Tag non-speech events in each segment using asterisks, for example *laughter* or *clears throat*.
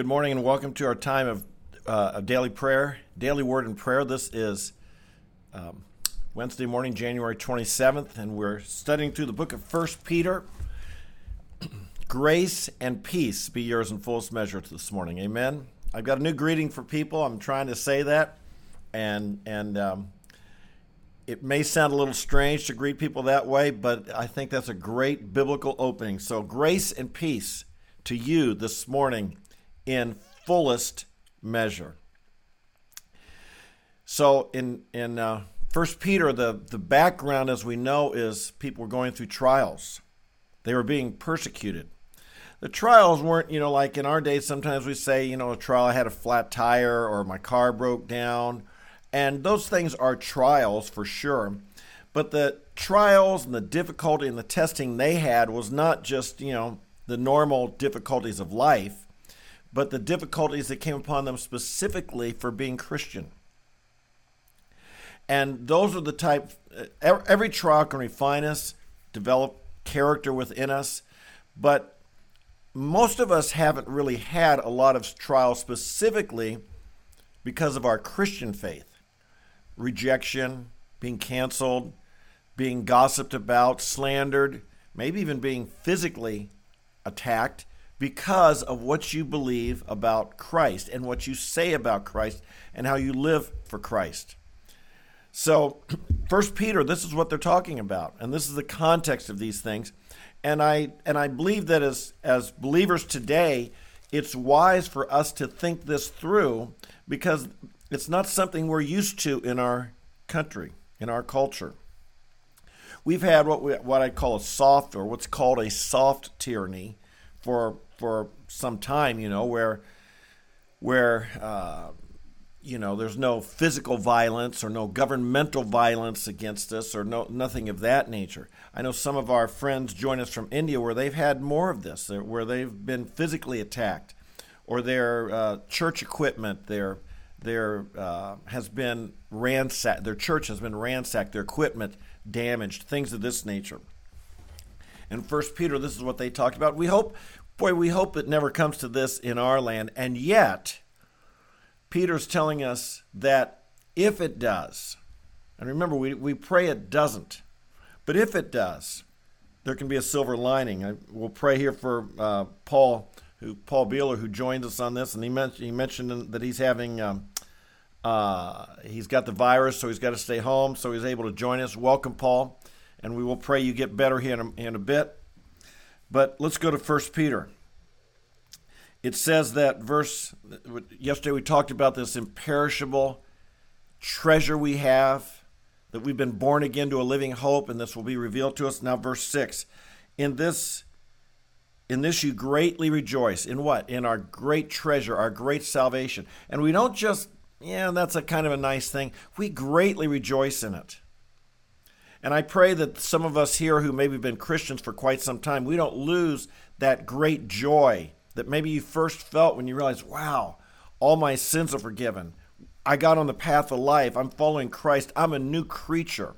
Good morning and welcome to our time of, uh, of daily prayer, daily word and prayer. This is um, Wednesday morning, January 27th, and we're studying through the book of First Peter. *clears throat* Grace and peace be yours in fullest measure this morning. Amen. I've got a new greeting for people. I'm trying to say that, and and um, it may sound a little strange to greet people that way, but I think that's a great biblical opening. So, grace and peace to you this morning in fullest measure. So in in uh, First Peter, the the background, as we know, is people were going through trials. They were being persecuted. The trials weren't, you know, like in our day. Sometimes we say, you know, a trial. I had a flat tire, or my car broke down, and those things are trials for sure. But the trials and the difficulty and the testing they had was not just, you know, the normal difficulties of life but the difficulties that came upon them specifically for being Christian. And those are the type, uh, every trial can refine us, develop character within us, but most of us haven't really had a lot of trials specifically because of our Christian faith. Rejection, being canceled, being gossiped about, slandered, maybe even being physically attacked because of what you believe about Christ and what you say about Christ and how you live for Christ. So, *clears throat* First Peter, this is what they're talking about, and this is the context of these things. And I and I believe that as as believers today, it's wise for us to think this through because it's not something we're used to in our country, in our culture. We've had what we, what I call a soft or what's called a soft tyranny for for some time, you know, where where uh, you know there's no physical violence or no governmental violence against us or no nothing of that nature. I know some of our friends join us from India where they've had more of this, where they've been physically attacked, or their uh, church equipment, their their uh, has been ransacked, their church has been ransacked, their equipment damaged, things of this nature. In First Peter, this is what they talked about. We hope Boy, we hope it never comes to this in our land. And yet, Peter's telling us that if it does, and remember, we, we pray it doesn't, but if it does, there can be a silver lining. I, we'll pray here for uh, Paul, who Paul Beeler, who joined us on this, and he, mentioned he mentioned that he's having. Um, uh, he's got the virus, so he's got to stay home. So he's able to join us. Welcome, Paul, and we will pray you get better here in a, in a bit. But let's go to 1 Peter. It says that verse, yesterday we talked about this imperishable treasure we have, that we've been born again to a living hope, and this will be revealed to us. Now, verse 6. In this, in this you greatly rejoice. In what? In our great treasure, our great salvation. And we don't just, yeah, that's a kind of a nice thing. We greatly rejoice in it. And I pray that some of us here who maybe have been Christians for quite some time, we don't lose that great joy that maybe you first felt when you realized, wow, all my sins are forgiven. I got on the path of life. I'm following Christ. I'm a new creature.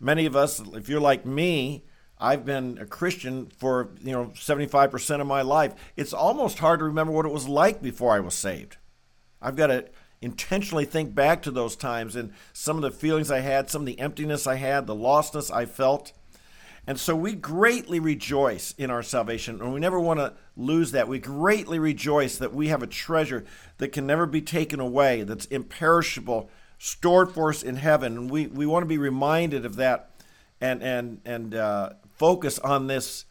Many of us, if you're like me, I've been a Christian for, you know, 75% of my life. It's almost hard to remember what it was like before I was saved. I've got to intentionally think back to those times and some of the feelings I had, some of the emptiness I had, the lostness I felt. And so we greatly rejoice in our salvation, and we never want to lose that. We greatly rejoice that we have a treasure that can never be taken away, that's imperishable, stored for us in heaven. And we, we want to be reminded of that and, and, and uh, focus on this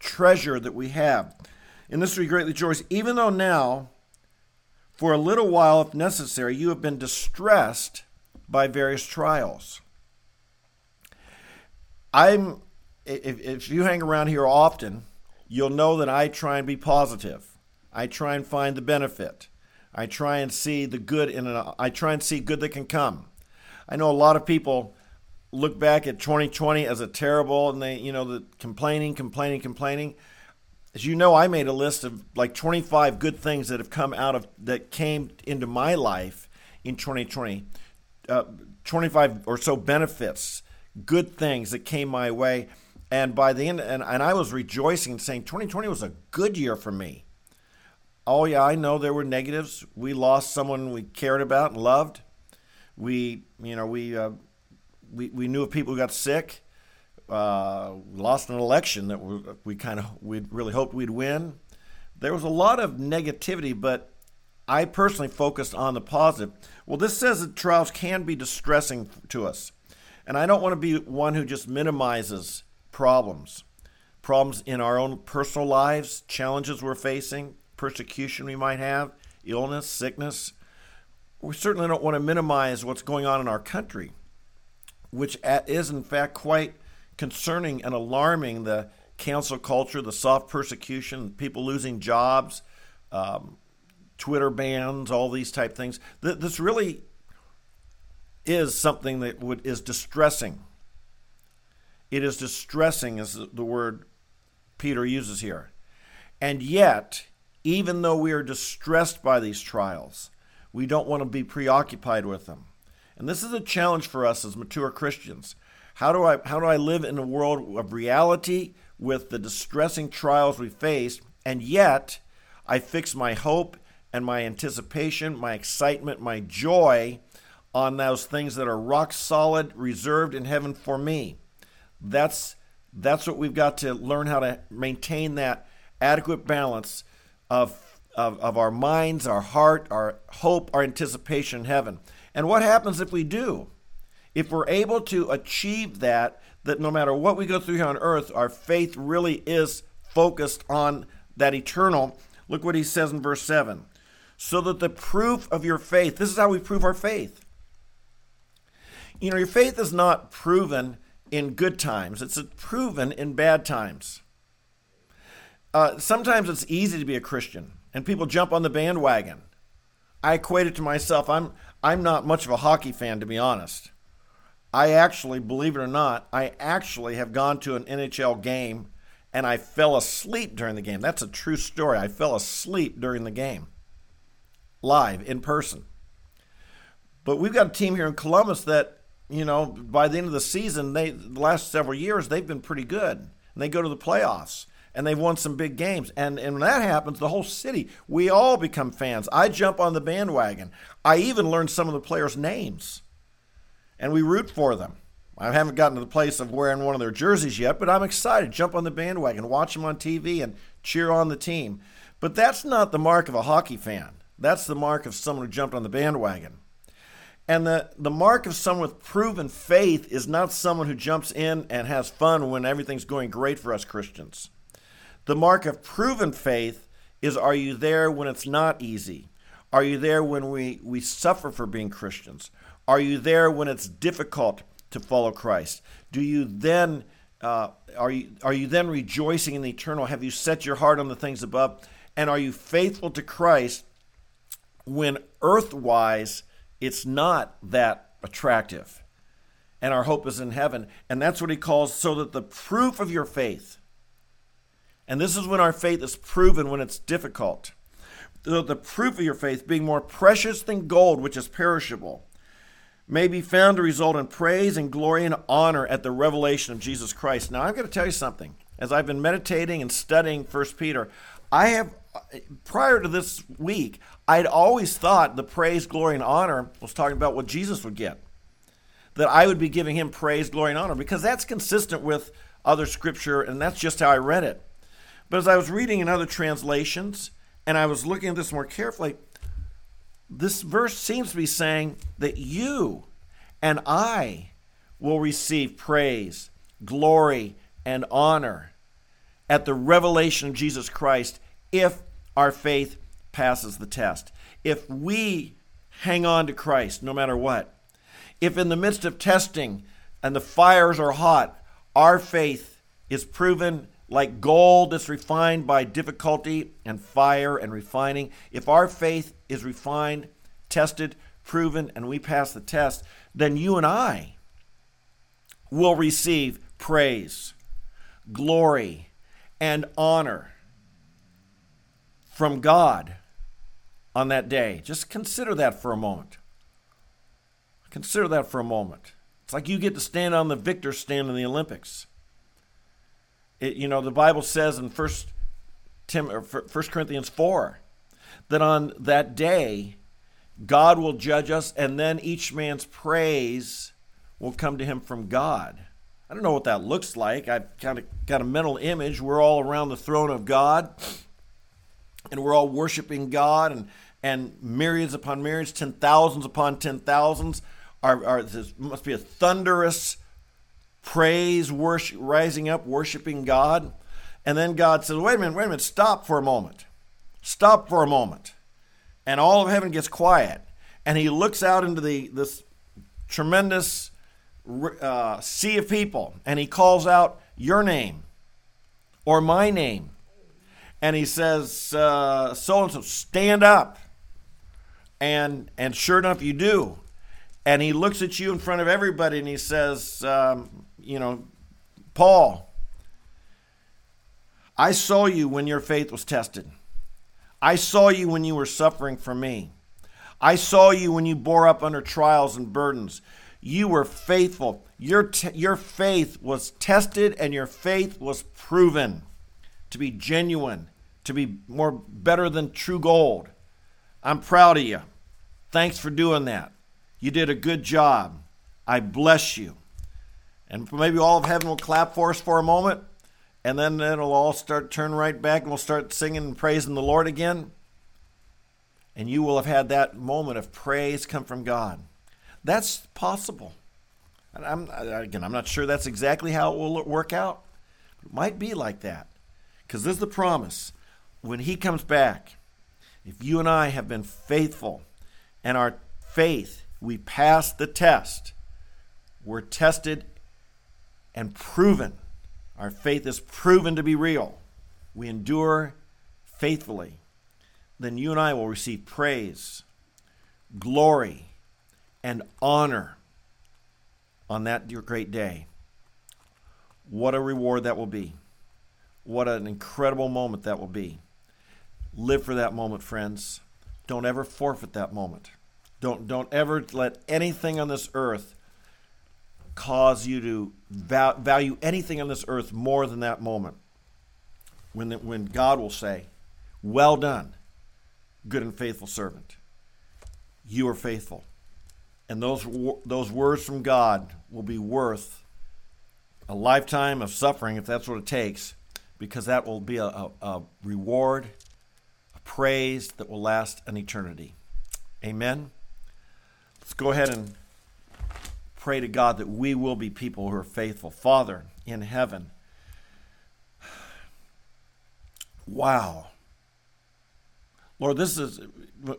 treasure that we have. In this we greatly rejoice, even though now, for a little while, if necessary, you have been distressed by various trials. I'm, if, if you hang around here often, you'll know that I try and be positive. I try and find the benefit. I try and see the good in. I try and see good that can come. I know a lot of people look back at 2020 as a terrible, and they, you know, the complaining, complaining, complaining as you know, I made a list of like 25 good things that have come out of that came into my life in 2020. Uh, 25 or so benefits, good things that came my way. And by the end, and, and I was rejoicing, and saying 2020 was a good year for me. oh yeah, I know there were negatives. We lost someone we cared about and loved. We, you know, we uh, we we knew of people who got sick. Uh, lost an election that we, we kind of we really hoped we'd win. There was a lot of negativity, but I personally focused on the positive. Well, this says that trials can be distressing to us, and I don't want to be one who just minimizes problems problems in our own personal lives, challenges we're facing, persecution we might have, illness, sickness. We certainly don't want to minimize what's going on in our country, which is in fact quite concerning and alarming the cancel culture, the soft persecution, people losing jobs, um, Twitter bans, all these type things. This really is something that would is distressing. It is distressing, is the word Peter uses here. And yet, even though we are distressed by these trials, we don't want to be preoccupied with them. And this is a challenge for us as mature Christians. How do I how do I live in a world of reality with the distressing trials we face and yet I fix my hope and my anticipation, my excitement, my joy on those things that are rock solid reserved in heaven for me. That's that's what we've got to learn how to maintain that adequate balance of, of, of our minds, our heart, our hope, our anticipation in heaven. And what happens if we do? If we're able to achieve that, that no matter what we go through here on earth, our faith really is focused on that eternal. Look what he says in verse 7 so that the proof of your faith, this is how we prove our faith. You know, your faith is not proven in good times, it's proven in bad times. Uh, sometimes it's easy to be a Christian, and people jump on the bandwagon. I equate it to myself. I'm I'm not much of a hockey fan, to be honest. I actually, believe it or not, I actually have gone to an NHL game and I fell asleep during the game. That's a true story. I fell asleep during the game, live in person. But we've got a team here in Columbus that you know, by the end of the season, they the last several years they've been pretty good, and they go to the playoffs and they've won some big games. And and when that happens, the whole city, we all become fans. I jump on the bandwagon. I even learn some of the players' names, and we root for them. I haven't gotten to the place of wearing one of their jerseys yet, but I'm excited. Jump on the bandwagon, watch them on TV, and cheer on the team. But that's not the mark of a hockey fan. That's the mark of someone who jumped on the bandwagon. And the, the mark of someone with proven faith is not someone who jumps in and has fun when everything's going great for us Christians. The mark of proven faith is are you there when it's not easy? Are you there when we, we suffer for being Christians? Are you there when it's difficult to follow Christ? Do you then uh, are you are you then rejoicing in the eternal? Have you set your heart on the things above? And are you faithful to Christ when earthwise it's not that attractive. And our hope is in heaven. And that's what he calls so that the proof of your faith, and this is when our faith is proven when it's difficult, the proof of your faith being more precious than gold, which is perishable, may be found to result in praise and glory and honor at the revelation of Jesus Christ. Now, I'm going to tell you something. As I've been meditating and studying First Peter, I have prior to this week, I'd always thought the praise, glory, and honor was talking about what Jesus would get. That I would be giving him praise, glory, and honor because that's consistent with other scripture, and that's just how I read it. But as I was reading in other translations and I was looking at this more carefully, this verse seems to be saying that you and I will receive praise, glory, and honor at the revelation of Jesus Christ if our faith passes the test. If we hang on to Christ no matter what, if in the midst of testing and the fires are hot, our faith is proven like gold that's refined by difficulty and fire and refining, if our faith is refined, tested, proven, and we pass the test, then you and I will receive praise, glory, and honor from God on that day. Just consider that for a moment. Consider that for a moment. It's like you get to stand on the victor stand in the Olympics. It, you know, the Bible says in 1, Tim, or First Corinthians 4 that on that day, God will judge us, and then each man's praise will come to him from God. I don't know what that looks like. I've kind of got a mental image. We're all around the throne of God, and we're all worshiping God, and, and myriads upon myriads, ten thousands upon ten thousands. Are, are, this must be a thunderous praise, worship, rising up, worshiping God. And then God says, wait a minute, wait a minute, stop for a moment. Stop for a moment. And all of heaven gets quiet. And he looks out into the this tremendous uh, sea of people and he calls out your name or my name. And he says, so and so, stand up. And, and sure enough, you do. And he looks at you in front of everybody and he says, um, you know, Paul, I saw you when your faith was tested. I saw you when you were suffering for me. I saw you when you bore up under trials and burdens. You were faithful. Your, t- your faith was tested and your faith was proven to be genuine, to be more better than true gold. I'm proud of you. Thanks for doing that. You did a good job. I bless you. And maybe all of heaven will clap for us for a moment, and then it'll all start turn right back, and we'll start singing and praising the Lord again. And you will have had that moment of praise come from God. That's possible. And I'm again, I'm not sure that's exactly how it will work out. It might be like that, because this is the promise. When He comes back, if you and I have been faithful, and our faith, we pass the test. We're tested and proven. Our faith is proven to be real. We endure faithfully. Then you and I will receive praise, glory, and honor on that great day. What a reward that will be. What an incredible moment that will be. Live for that moment, friends. Don't ever forfeit that moment. Don't, don't ever let anything on this earth cause you to value anything on this earth more than that moment when, the, when God will say, Well done, good and faithful servant. You are faithful. And those, those words from God will be worth a lifetime of suffering if that's what it takes, because that will be a, a, a reward, a praise that will last an eternity. Amen. Let's go ahead and pray to God that we will be people who are faithful. Father in heaven, wow. Lord, this is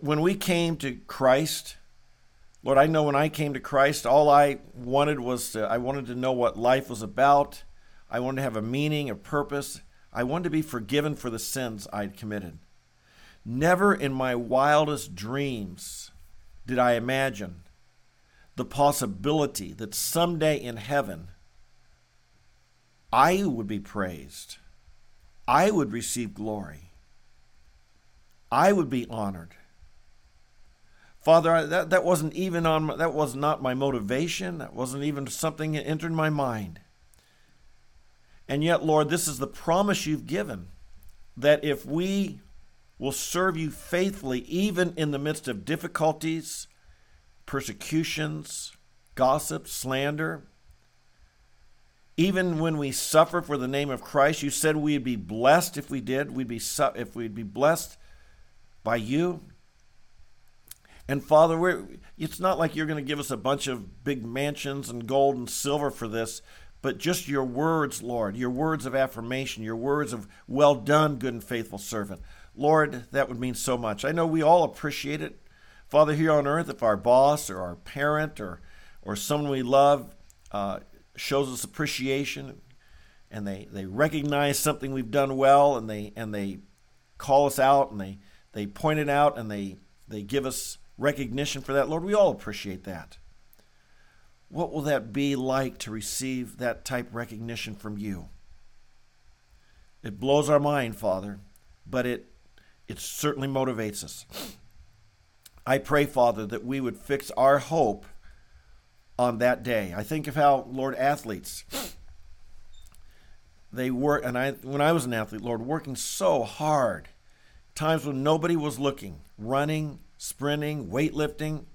when we came to Christ. Lord, I know when I came to Christ, all I wanted was to, I wanted to know what life was about. I wanted to have a meaning, a purpose. I wanted to be forgiven for the sins I'd committed. Never in my wildest dreams did I imagine the possibility that someday in heaven I would be praised, I would receive glory, I would be honored. Father, that, that wasn't even on that was not my motivation. That wasn't even something that entered my mind. And yet, Lord, this is the promise you've given that if we will serve you faithfully, even in the midst of difficulties, persecutions, gossip, slander. Even when we suffer for the name of Christ, you said we'd be blessed if we did. We'd be if we'd be blessed by you. And Father, it's not like you're going to give us a bunch of big mansions and gold and silver for this, but just your words, Lord, your words of affirmation, your words of well done, good and faithful servant. Lord, that would mean so much. I know we all appreciate it. Father, here on earth, if our boss or our parent or, or someone we love uh, shows us appreciation and they, they recognize something we've done well and they, and they call us out and they, they point it out and they, they give us recognition for that, Lord, we all appreciate that. What will that be like to receive that type of recognition from you? It blows our mind, Father, but it, it certainly motivates us. I pray, Father, that we would fix our hope on that day. I think of how, Lord, athletes, they work, and I, when I was an athlete, Lord, working so hard times when nobody was looking, running, sprinting, weightlifting,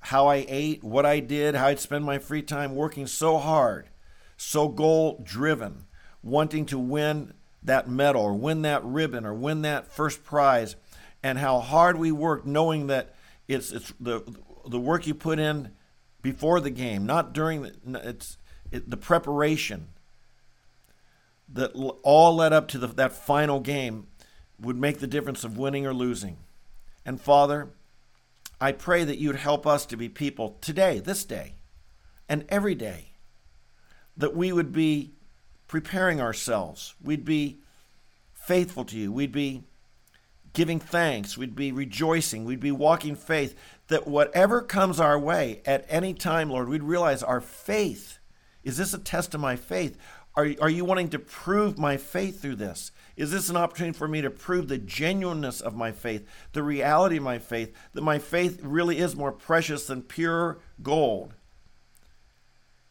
how I ate, what I did, how I'd spend my free time working so hard, so goal driven, wanting to win that medal or win that ribbon or win that first prize, and how hard we worked knowing that it's it's the the work you put in before the game, not during the it's it, the preparation that all led up to the, that final game would make the difference of winning or losing. And Father, I pray that you'd help us to be people today, this day, and every day, that we would be preparing ourselves. We'd be faithful to you. We'd be giving thanks. We'd be rejoicing. We'd be walking faith. That whatever comes our way at any time, Lord, we'd realize our faith is this a test of my faith? Are, are you wanting to prove my faith through this? Is this an opportunity for me to prove the genuineness of my faith, the reality of my faith, that my faith really is more precious than pure gold?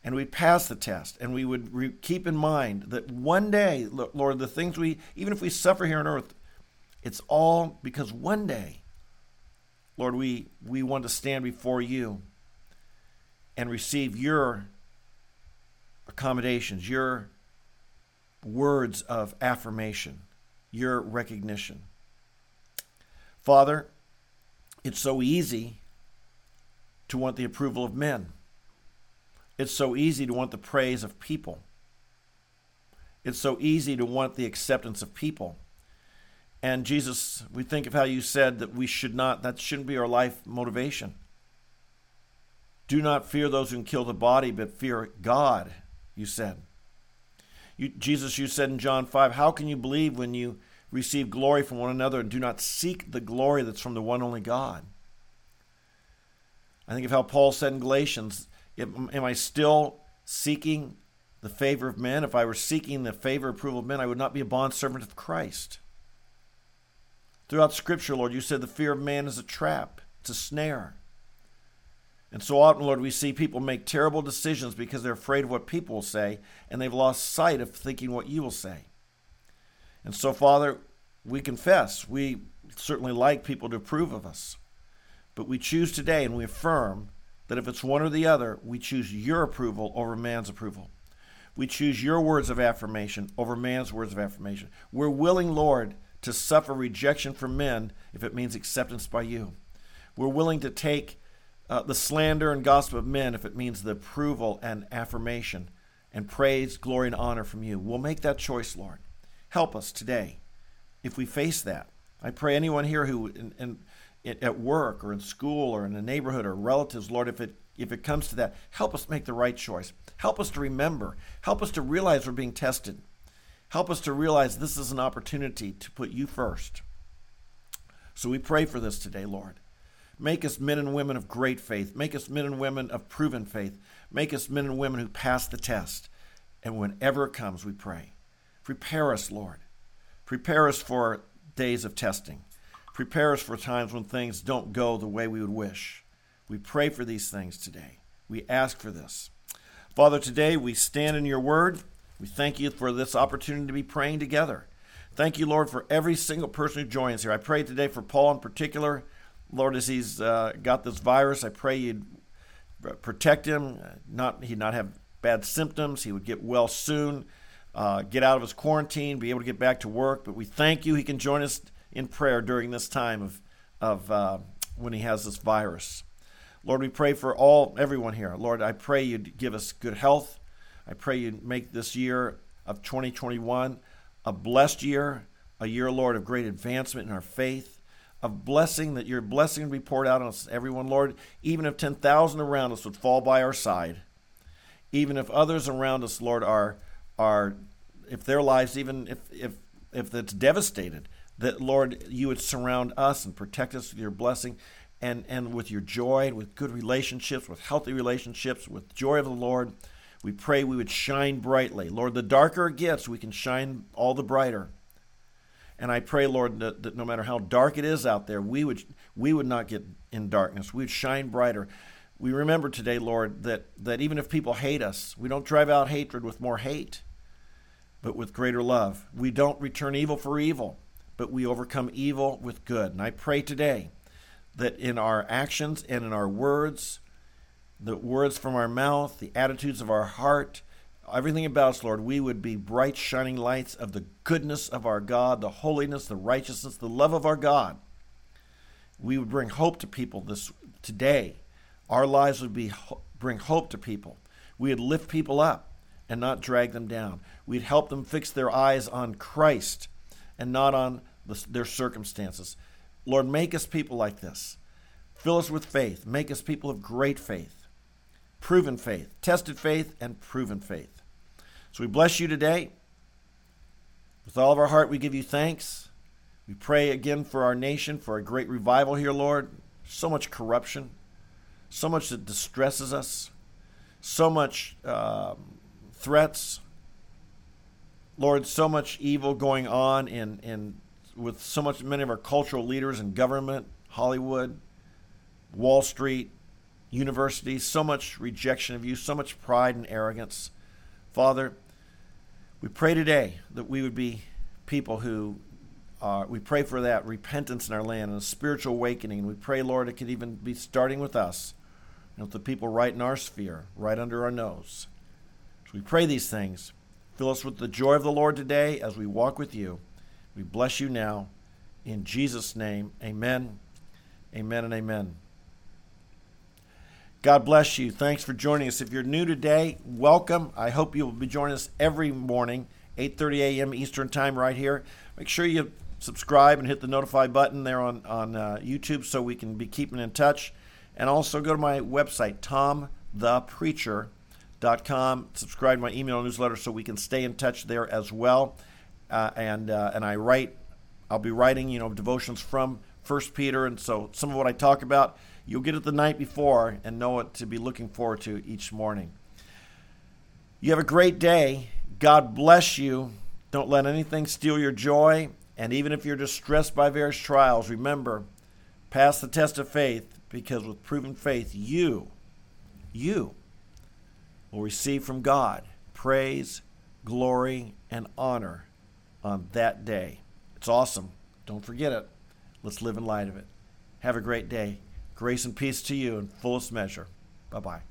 And we pass the test, and we would re- keep in mind that one day, Lord, the things we, even if we suffer here on earth, it's all because one day, Lord, we, we want to stand before you and receive your accommodations, your words of affirmation, your recognition. Father, it's so easy to want the approval of men. It's so easy to want the praise of people. It's so easy to want the acceptance of people. And Jesus, we think of how you said that we should not, that shouldn't be our life motivation. Do not fear those who can kill the body, but fear God you said. You, Jesus, you said in John 5, How can you believe when you receive glory from one another and do not seek the glory that's from the one only God? I think of how Paul said in Galatians, Am I still seeking the favor of men? If I were seeking the favor approval of men, I would not be a bondservant of Christ. Throughout Scripture, Lord, you said the fear of man is a trap, it's a snare. And so often, Lord, we see people make terrible decisions because they're afraid of what people will say, and they've lost sight of thinking what you will say. And so, Father, we confess we certainly like people to approve of us. But we choose today and we affirm that if it's one or the other, we choose your approval over man's approval. We choose your words of affirmation over man's words of affirmation. We're willing, Lord, to suffer rejection from men if it means acceptance by you. We're willing to take uh, the slander and gossip of men if it means the approval and affirmation and praise, glory, and honor from you. We'll make that choice, Lord. Help us today if we face that. I pray anyone here who, and, in, at work or in school or in the neighborhood or relatives, Lord, if it if it comes to that, help us make the right choice. Help us to remember. Help us to realize we're being tested. Help us to realize this is an opportunity to put you first. So we pray for this today, Lord. Make us men and women of great faith. Make us men and women of proven faith. Make us men and women who pass the test. And whenever it comes, we pray. Prepare us, Lord. Prepare us for days of testing. Prepare us for times when things don't go the way we would wish. We pray for these things today. We ask for this. Father, today we stand in your word. We thank you for this opportunity to be praying together. Thank you, Lord, for every single person who joins here. I pray today for Paul in particular. Lord, as he's uh, got this virus, I pray you'd protect him, not he'd not have bad symptoms. He would get well soon, uh, get out of his quarantine, be able to get back to work. But we thank you. He can join us in prayer during this time of of uh, when he has this virus. Lord, we pray for all everyone here. Lord, I pray you'd give us good health. I pray you'd make this year of 2021 a blessed year, a year, Lord, of great advancement in our faith of blessing, that your blessing would be poured out on us, everyone, Lord, even if 10,000 around us would fall by our side, even if others around us, Lord, are, are if their lives, even if, if, if it's devastated, that, Lord, you would surround us and protect us with your blessing and, and with your joy, with good relationships, with healthy relationships, with joy of the Lord. We pray we would shine brightly. Lord, the darker it gets, we can shine all the brighter. And I pray, Lord, that, that, no matter how dark it is out there, we would we would not get in darkness. We would shine brighter. We remember today, Lord, that, that even if people hate us, we don't drive out hatred with more hate, but with greater love. We don't return evil for evil, but we overcome evil with good. And I pray today that in our actions and in our words, the words from our mouth, the attitudes of our heart, everything about us, Lord, we would be bright, shining lights of the goodness of our God, the holiness, the righteousness, the love of our God. We would bring hope to people this today. Our lives would be bring hope to people. We would lift people up and not drag them down. We'd help them fix their eyes on Christ and not on the, their circumstances. Lord, make us people like this. Fill us with faith. Make us people of great faith, proven faith, tested faith, and proven faith. So we bless you today. With all of our heart, we give you thanks. We pray again for our nation, for a great revival here, Lord. So much corruption, so much that distresses us, so much um, threats. Lord, so much evil going on in, in with so much many of our cultural leaders in government, Hollywood, Wall Street, universities, so much rejection of you, so much pride and arrogance. Father, we pray today that we would be people who uh, we pray for that repentance in our land and a spiritual awakening. And we pray, Lord, it could even be starting with us and with the people right in our sphere, right under our nose. So we pray these things. Fill us with the joy of the Lord today as we walk with you. We bless you now. In Jesus' name, amen, amen, and amen. God bless you. Thanks for joining us. If you're new today, welcome. I hope you'll be joining us every morning, 8:30 a.m. Eastern Time, right here. Make sure you subscribe and hit the notify button there on on uh, YouTube so we can be keeping in touch. And also go to my website, tomthepreacher.com. Subscribe to my email newsletter so we can stay in touch there as well uh, and uh, and I write. I'll be writing, you know, devotions from First Peter, and so some of what I talk about, you'll get it the night before and know what to be looking forward to each morning. You have a great day. God bless you. Don't let anything steal your joy. And even if you're distressed by various trials, remember, pass the test of faith because with proven faith, you, you will receive from God praise, glory, and honor on that day. It's awesome. Don't forget it. Let's live in light of it. Have a great day. Grace and peace to you in fullest measure. Bye bye.